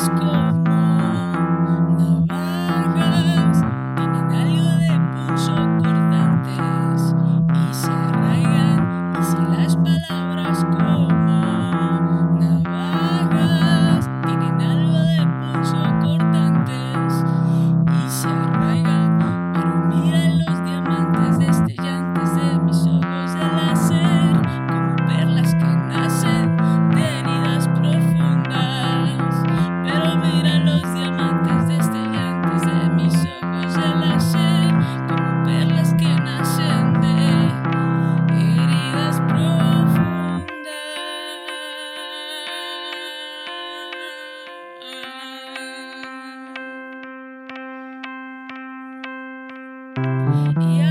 school. Yeah.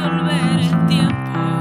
resolver el tiempo.